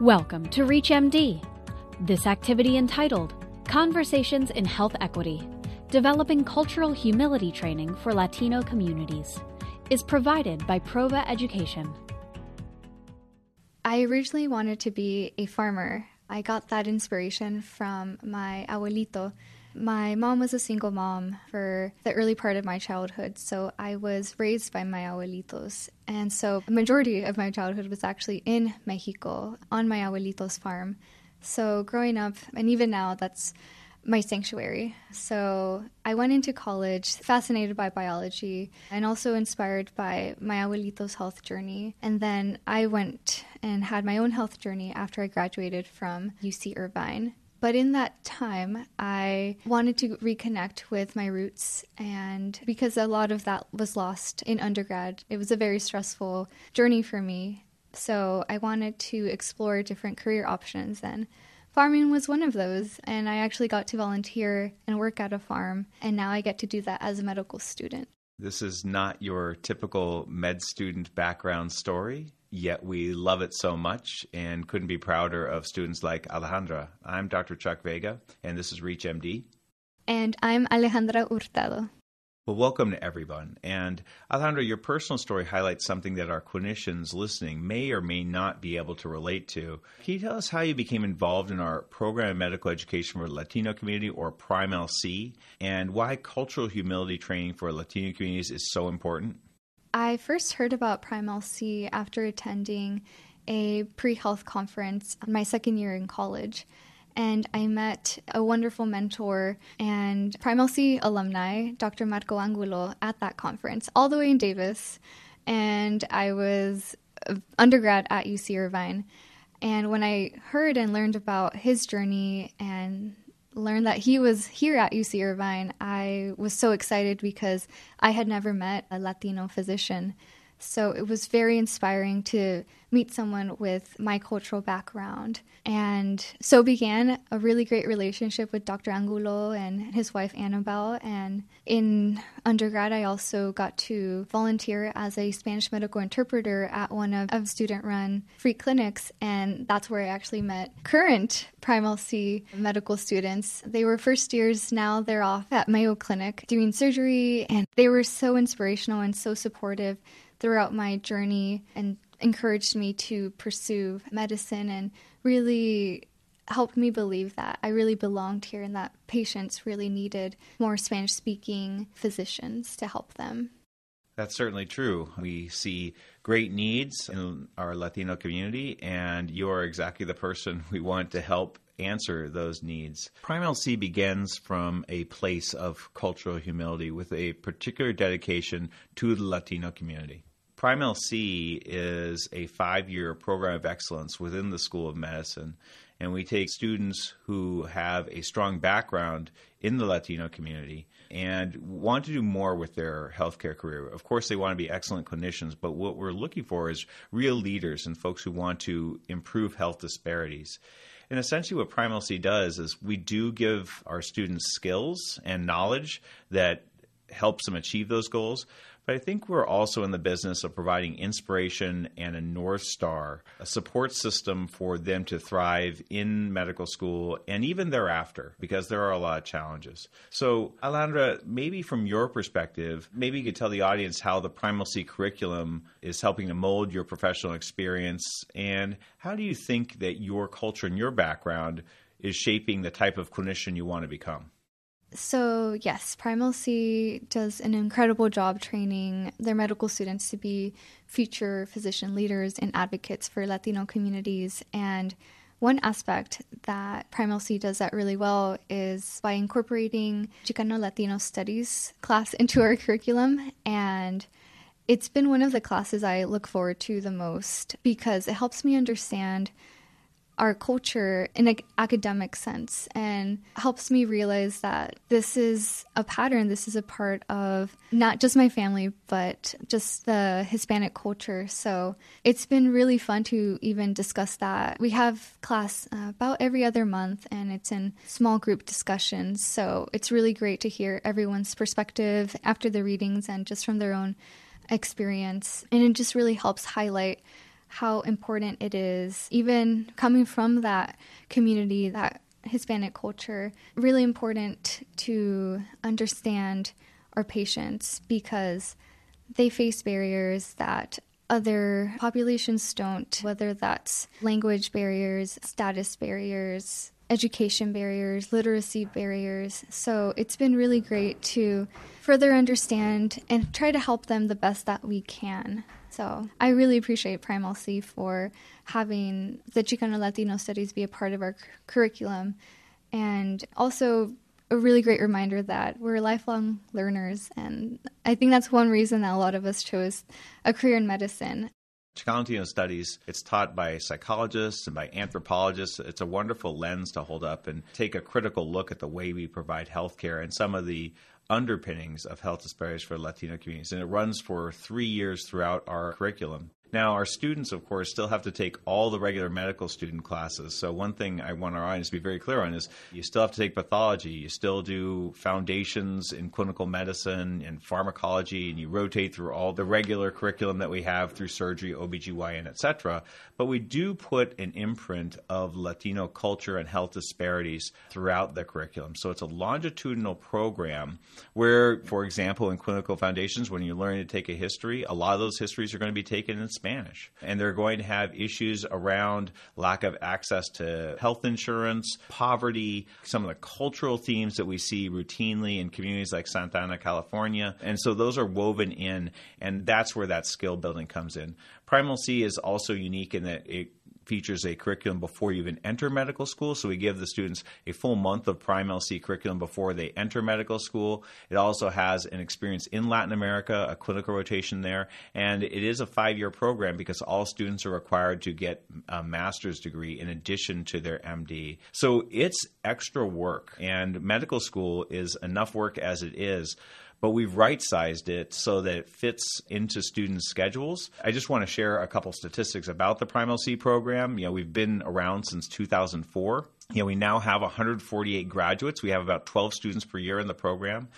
Welcome to ReachMD. This activity entitled Conversations in Health Equity Developing Cultural Humility Training for Latino Communities is provided by Prova Education. I originally wanted to be a farmer. I got that inspiration from my abuelito. My mom was a single mom for the early part of my childhood, so I was raised by my abuelitos. And so a majority of my childhood was actually in Mexico on my abuelito's farm. So growing up, and even now, that's my sanctuary. So I went into college fascinated by biology and also inspired by my abuelito's health journey. And then I went and had my own health journey after I graduated from UC Irvine. But in that time, I wanted to reconnect with my roots. And because a lot of that was lost in undergrad, it was a very stressful journey for me. So I wanted to explore different career options then. Farming was one of those, and I actually got to volunteer and work at a farm, and now I get to do that as a medical student. This is not your typical med student background story, yet we love it so much and couldn't be prouder of students like Alejandra. I'm Dr. Chuck Vega, and this is ReachMD. And I'm Alejandra Hurtado. Well, welcome to everyone. And Alejandra, your personal story highlights something that our clinicians listening may or may not be able to relate to. Can you tell us how you became involved in our program of medical education for the Latino community, or PrimeLC, and why cultural humility training for Latino communities is so important? I first heard about PrimeLC after attending a pre health conference my second year in college and I met a wonderful mentor and PrimeLC alumni, Dr. Marco Angulo, at that conference, all the way in Davis. And I was undergrad at UC Irvine. And when I heard and learned about his journey and learned that he was here at UC Irvine, I was so excited because I had never met a Latino physician. So it was very inspiring to meet someone with my cultural background. And so began a really great relationship with Dr. Angulo and his wife Annabelle. And in undergrad, I also got to volunteer as a Spanish medical interpreter at one of, of student run free clinics. And that's where I actually met current PrimeLC medical students. They were first years, now they're off at Mayo Clinic doing surgery. And they were so inspirational and so supportive throughout my journey and encouraged me to pursue medicine and really helped me believe that I really belonged here and that patients really needed more Spanish speaking physicians to help them. That's certainly true. We see great needs in our Latino community, and you're exactly the person we want to help answer those needs. PrimeLC begins from a place of cultural humility with a particular dedication to the Latino community. PrimeLC is a five year program of excellence within the School of Medicine. And we take students who have a strong background in the Latino community and want to do more with their healthcare career. Of course, they want to be excellent clinicians, but what we're looking for is real leaders and folks who want to improve health disparities. And essentially, what PrimeLC does is we do give our students skills and knowledge that helps them achieve those goals, but I think we're also in the business of providing inspiration and a North Star, a support system for them to thrive in medical school and even thereafter, because there are a lot of challenges. So, Alejandra, maybe from your perspective, maybe you could tell the audience how the PrimeLC curriculum is helping to mold your professional experience, and how do you think that your culture and your background is shaping the type of clinician you want to become? So, yes, PrimeLC does an incredible job training their medical students to be future physician leaders and advocates for Latino communities. And one aspect that PrimeLC does that really well is by incorporating Chicano Latino Studies class into our curriculum. And it's been one of the classes I look forward to the most because it helps me understand our culture in an academic sense and helps me realize that this is a pattern, this is a part of not just my family, but just the Hispanic culture. So it's been really fun to even discuss that. We have class uh, about every other month and it's in small group discussions. So it's really great to hear everyone's perspective after the readings and just from their own experience. And it just really helps highlight how important it is, even coming from that community, that Hispanic culture, really important to understand our patients because they face barriers that other populations don't, whether that's language barriers, status barriers, education barriers, literacy barriers. So it's been really great to further understand and try to help them the best that we can. So I really appreciate PrimeLC for having the Chicano Latino studies be a part of our curriculum and also a really great reminder that we're lifelong learners. And I think that's one reason that a lot of us chose a career in medicine. Chicano Latino studies, it's taught by psychologists and by anthropologists. It's a wonderful lens to hold up and take a critical look at the way we provide healthcare and some of the underpinnings of health disparities for Latino communities. And it runs for three years throughout our curriculum. Now, our students, of course, still have to take all the regular medical student classes. So, one thing I want our audience to be very clear on is you still have to take pathology, you still do foundations in clinical medicine and pharmacology, and you rotate through all the regular curriculum that we have through surgery, OBGYN, et cetera. But we do put an imprint of Latino culture and health disparities throughout the curriculum. So, it's a longitudinal program where, for example, in clinical foundations, when you're learning to take a history, a lot of those histories are going to be taken in Spanish. And they're going to have issues around lack of access to health insurance, poverty, some of the cultural themes that we see routinely in communities like Santa Ana, California. And so those are woven in, and that's where that skill building comes in. PrimeLC is also unique in that it features a curriculum before you even enter medical school. So we give the students a full month of PrimeLC curriculum before they enter medical school. It also has an experience in Latin America, a clinical rotation there, and it is a five year program because all students are required to get a master's degree in addition to their MD. So it's extra work, and medical school is enough work as it is but we've right sized it so that it fits into students' schedules. I just want to share a couple statistics about the PrimeLC program. You know, we've been around since 2004. You know, we now have 148 graduates. We have about 12 students per year in the program.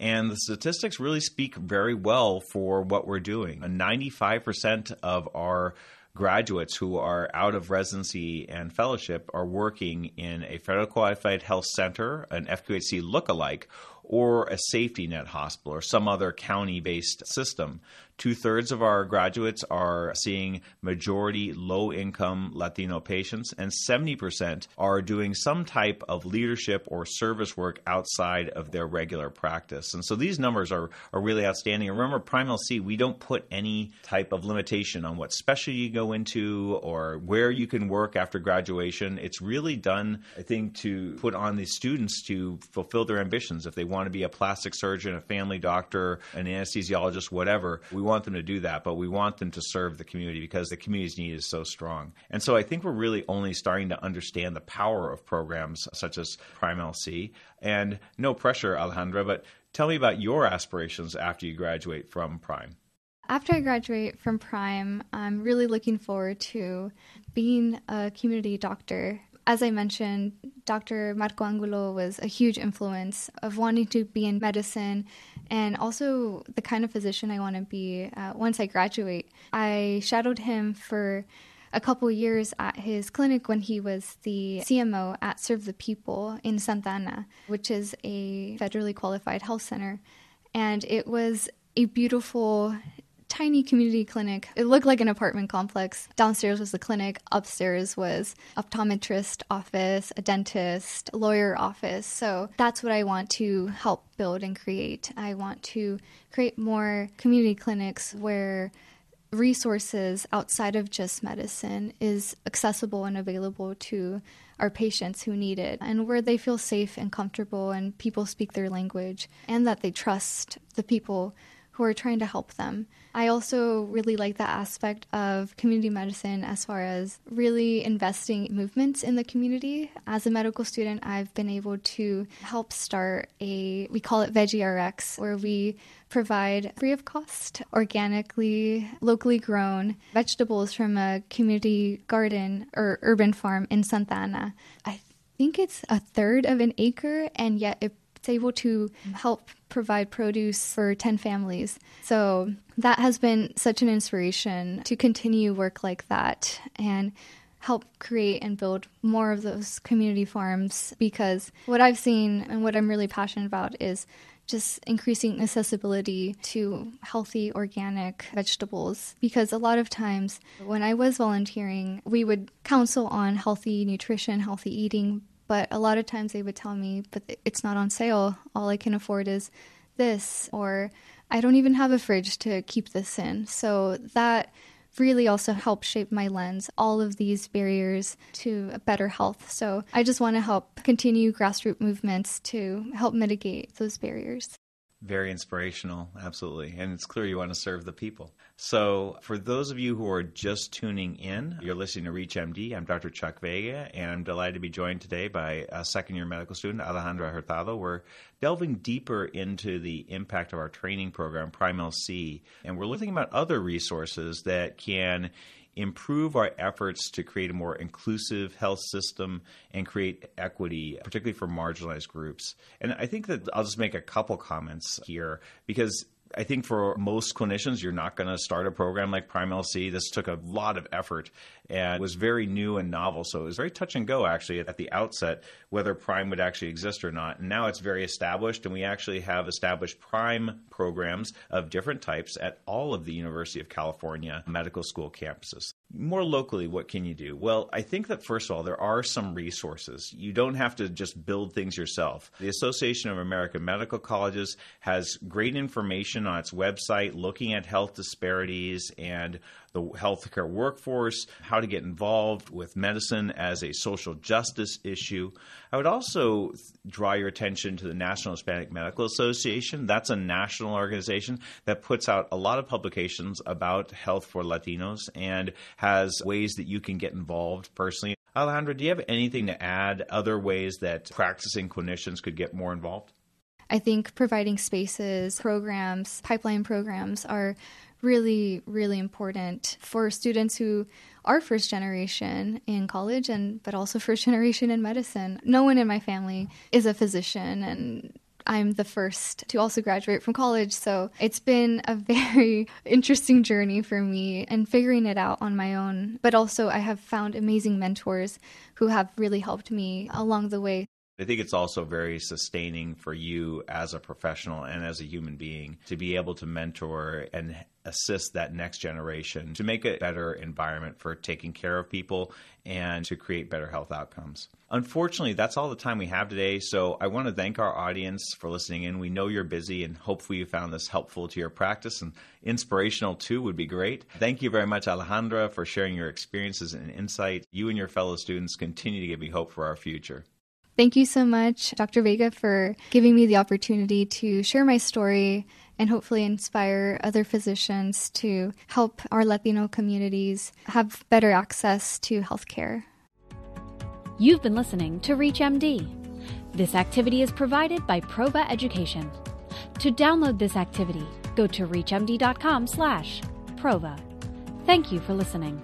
And the statistics really speak very well for what we're doing. 95% of our graduates who are out of residency and fellowship are working in a federal qualified health center, an FQHC lookalike, or a safety net hospital or some other county based system. Two thirds of our graduates are seeing majority low income Latino patients, and 70% are doing some type of leadership or service work outside of their regular practice. And so these numbers are, are really outstanding. remember, PrimeLC, we don't put any type of limitation on what specialty you go into or where you can work after graduation. It's really done, I think, to put on the students to fulfill their ambitions. If they want to be a plastic surgeon, a family doctor, an anesthesiologist, whatever, we want them to do that, but we want them to serve the community because the community's need is so strong. And so I think we're really only starting to understand the power of programs such as Prime LC. And no pressure, Alejandra, but tell me about your aspirations after you graduate from Prime. After I graduate from Prime, I'm really looking forward to being a community doctor as I mentioned, Dr. Marco Angulo was a huge influence of wanting to be in medicine and also the kind of physician I want to be uh, once I graduate. I shadowed him for a couple years at his clinic when he was the CMO at Serve the People in Santa Ana, which is a federally qualified health center. And it was a beautiful tiny community clinic. It looked like an apartment complex. Downstairs was the clinic, upstairs was optometrist office, a dentist, lawyer office. So that's what I want to help build and create. I want to create more community clinics where resources outside of just medicine is accessible and available to our patients who need it and where they feel safe and comfortable and people speak their language and that they trust the people who are trying to help them. I also really like that aspect of community medicine as far as really investing movements in the community. As a medical student, I've been able to help start a, we call it Veggie RX, where we provide free of cost, organically, locally grown vegetables from a community garden or urban farm in Santa Ana. I think it's a third of an acre, and yet it It's able to help provide produce for 10 families. So that has been such an inspiration to continue work like that and help create and build more of those community farms because what I've seen and what I'm really passionate about is just increasing accessibility to healthy organic vegetables because a lot of times when I was volunteering, we would counsel on healthy nutrition, healthy eating, but a lot of times they would tell me, but it's not on sale. All I can afford is this, or I don't even have a fridge to keep this in. So that really also helped shape my lens, all of these barriers to better health. So I just want to help continue grassroots movements to help mitigate those barriers. Very inspirational, absolutely. And it's clear you want to serve the people. So, for those of you who are just tuning in, you're listening to ReachMD. I'm Dr. Chuck Vega, and I'm delighted to be joined today by a second year medical student, Alejandra Hurtado. We're delving deeper into the impact of our training program, PrimeLC, and we're looking about other resources that can improve our efforts to create a more inclusive health system and create equity, particularly for marginalized groups. And I think that I'll just make a couple comments here because I think for most clinicians, you're not going to start a program like PrimeLC. This took a lot of effort and was very new and novel. So it was very touch and go actually at the outset whether Prime would actually exist or not. And now it's very established, and we actually have established Prime programs of different types at all of the University of California medical school campuses. More locally, what can you do? Well, I think that first of all, there are some resources. You don't have to just build things yourself. The Association of American Medical Colleges has great information on its website looking at health disparities and the healthcare workforce, how to get involved with medicine as a social justice issue. I would also draw your attention to the National Hispanic Medical Association. That's a national organization that puts out a lot of publications about health for Latinos and has ways that you can get involved personally. Alejandra, do you have anything to add, other ways that practicing clinicians could get more involved? I think providing spaces, programs, pipeline programs are really, really important for students who are first generation in college and but also first generation in medicine. No one in my family is a physician and I'm the first to also graduate from college, so it's been a very interesting journey for me and figuring it out on my own. But also, I have found amazing mentors who have really helped me along the way. I think it's also very sustaining for you as a professional and as a human being to be able to mentor and assist that next generation to make a better environment for taking care of people and to create better health outcomes. Unfortunately, that's all the time we have today. So I want to thank our audience for listening in. We know you're busy and hopefully you found this helpful to your practice and inspirational too would be great. Thank you very much, Alejandra, for sharing your experiences and insight. You and your fellow students continue to give me hope for our future. Thank you so much, Dr. Vega, for giving me the opportunity to share my story and hopefully inspire other physicians to help our Latino communities have better access to healthcare. You've been listening to ReachMD. This activity is provided by Prova Education. To download this activity, go to reachmd.com/prova. Thank you for listening.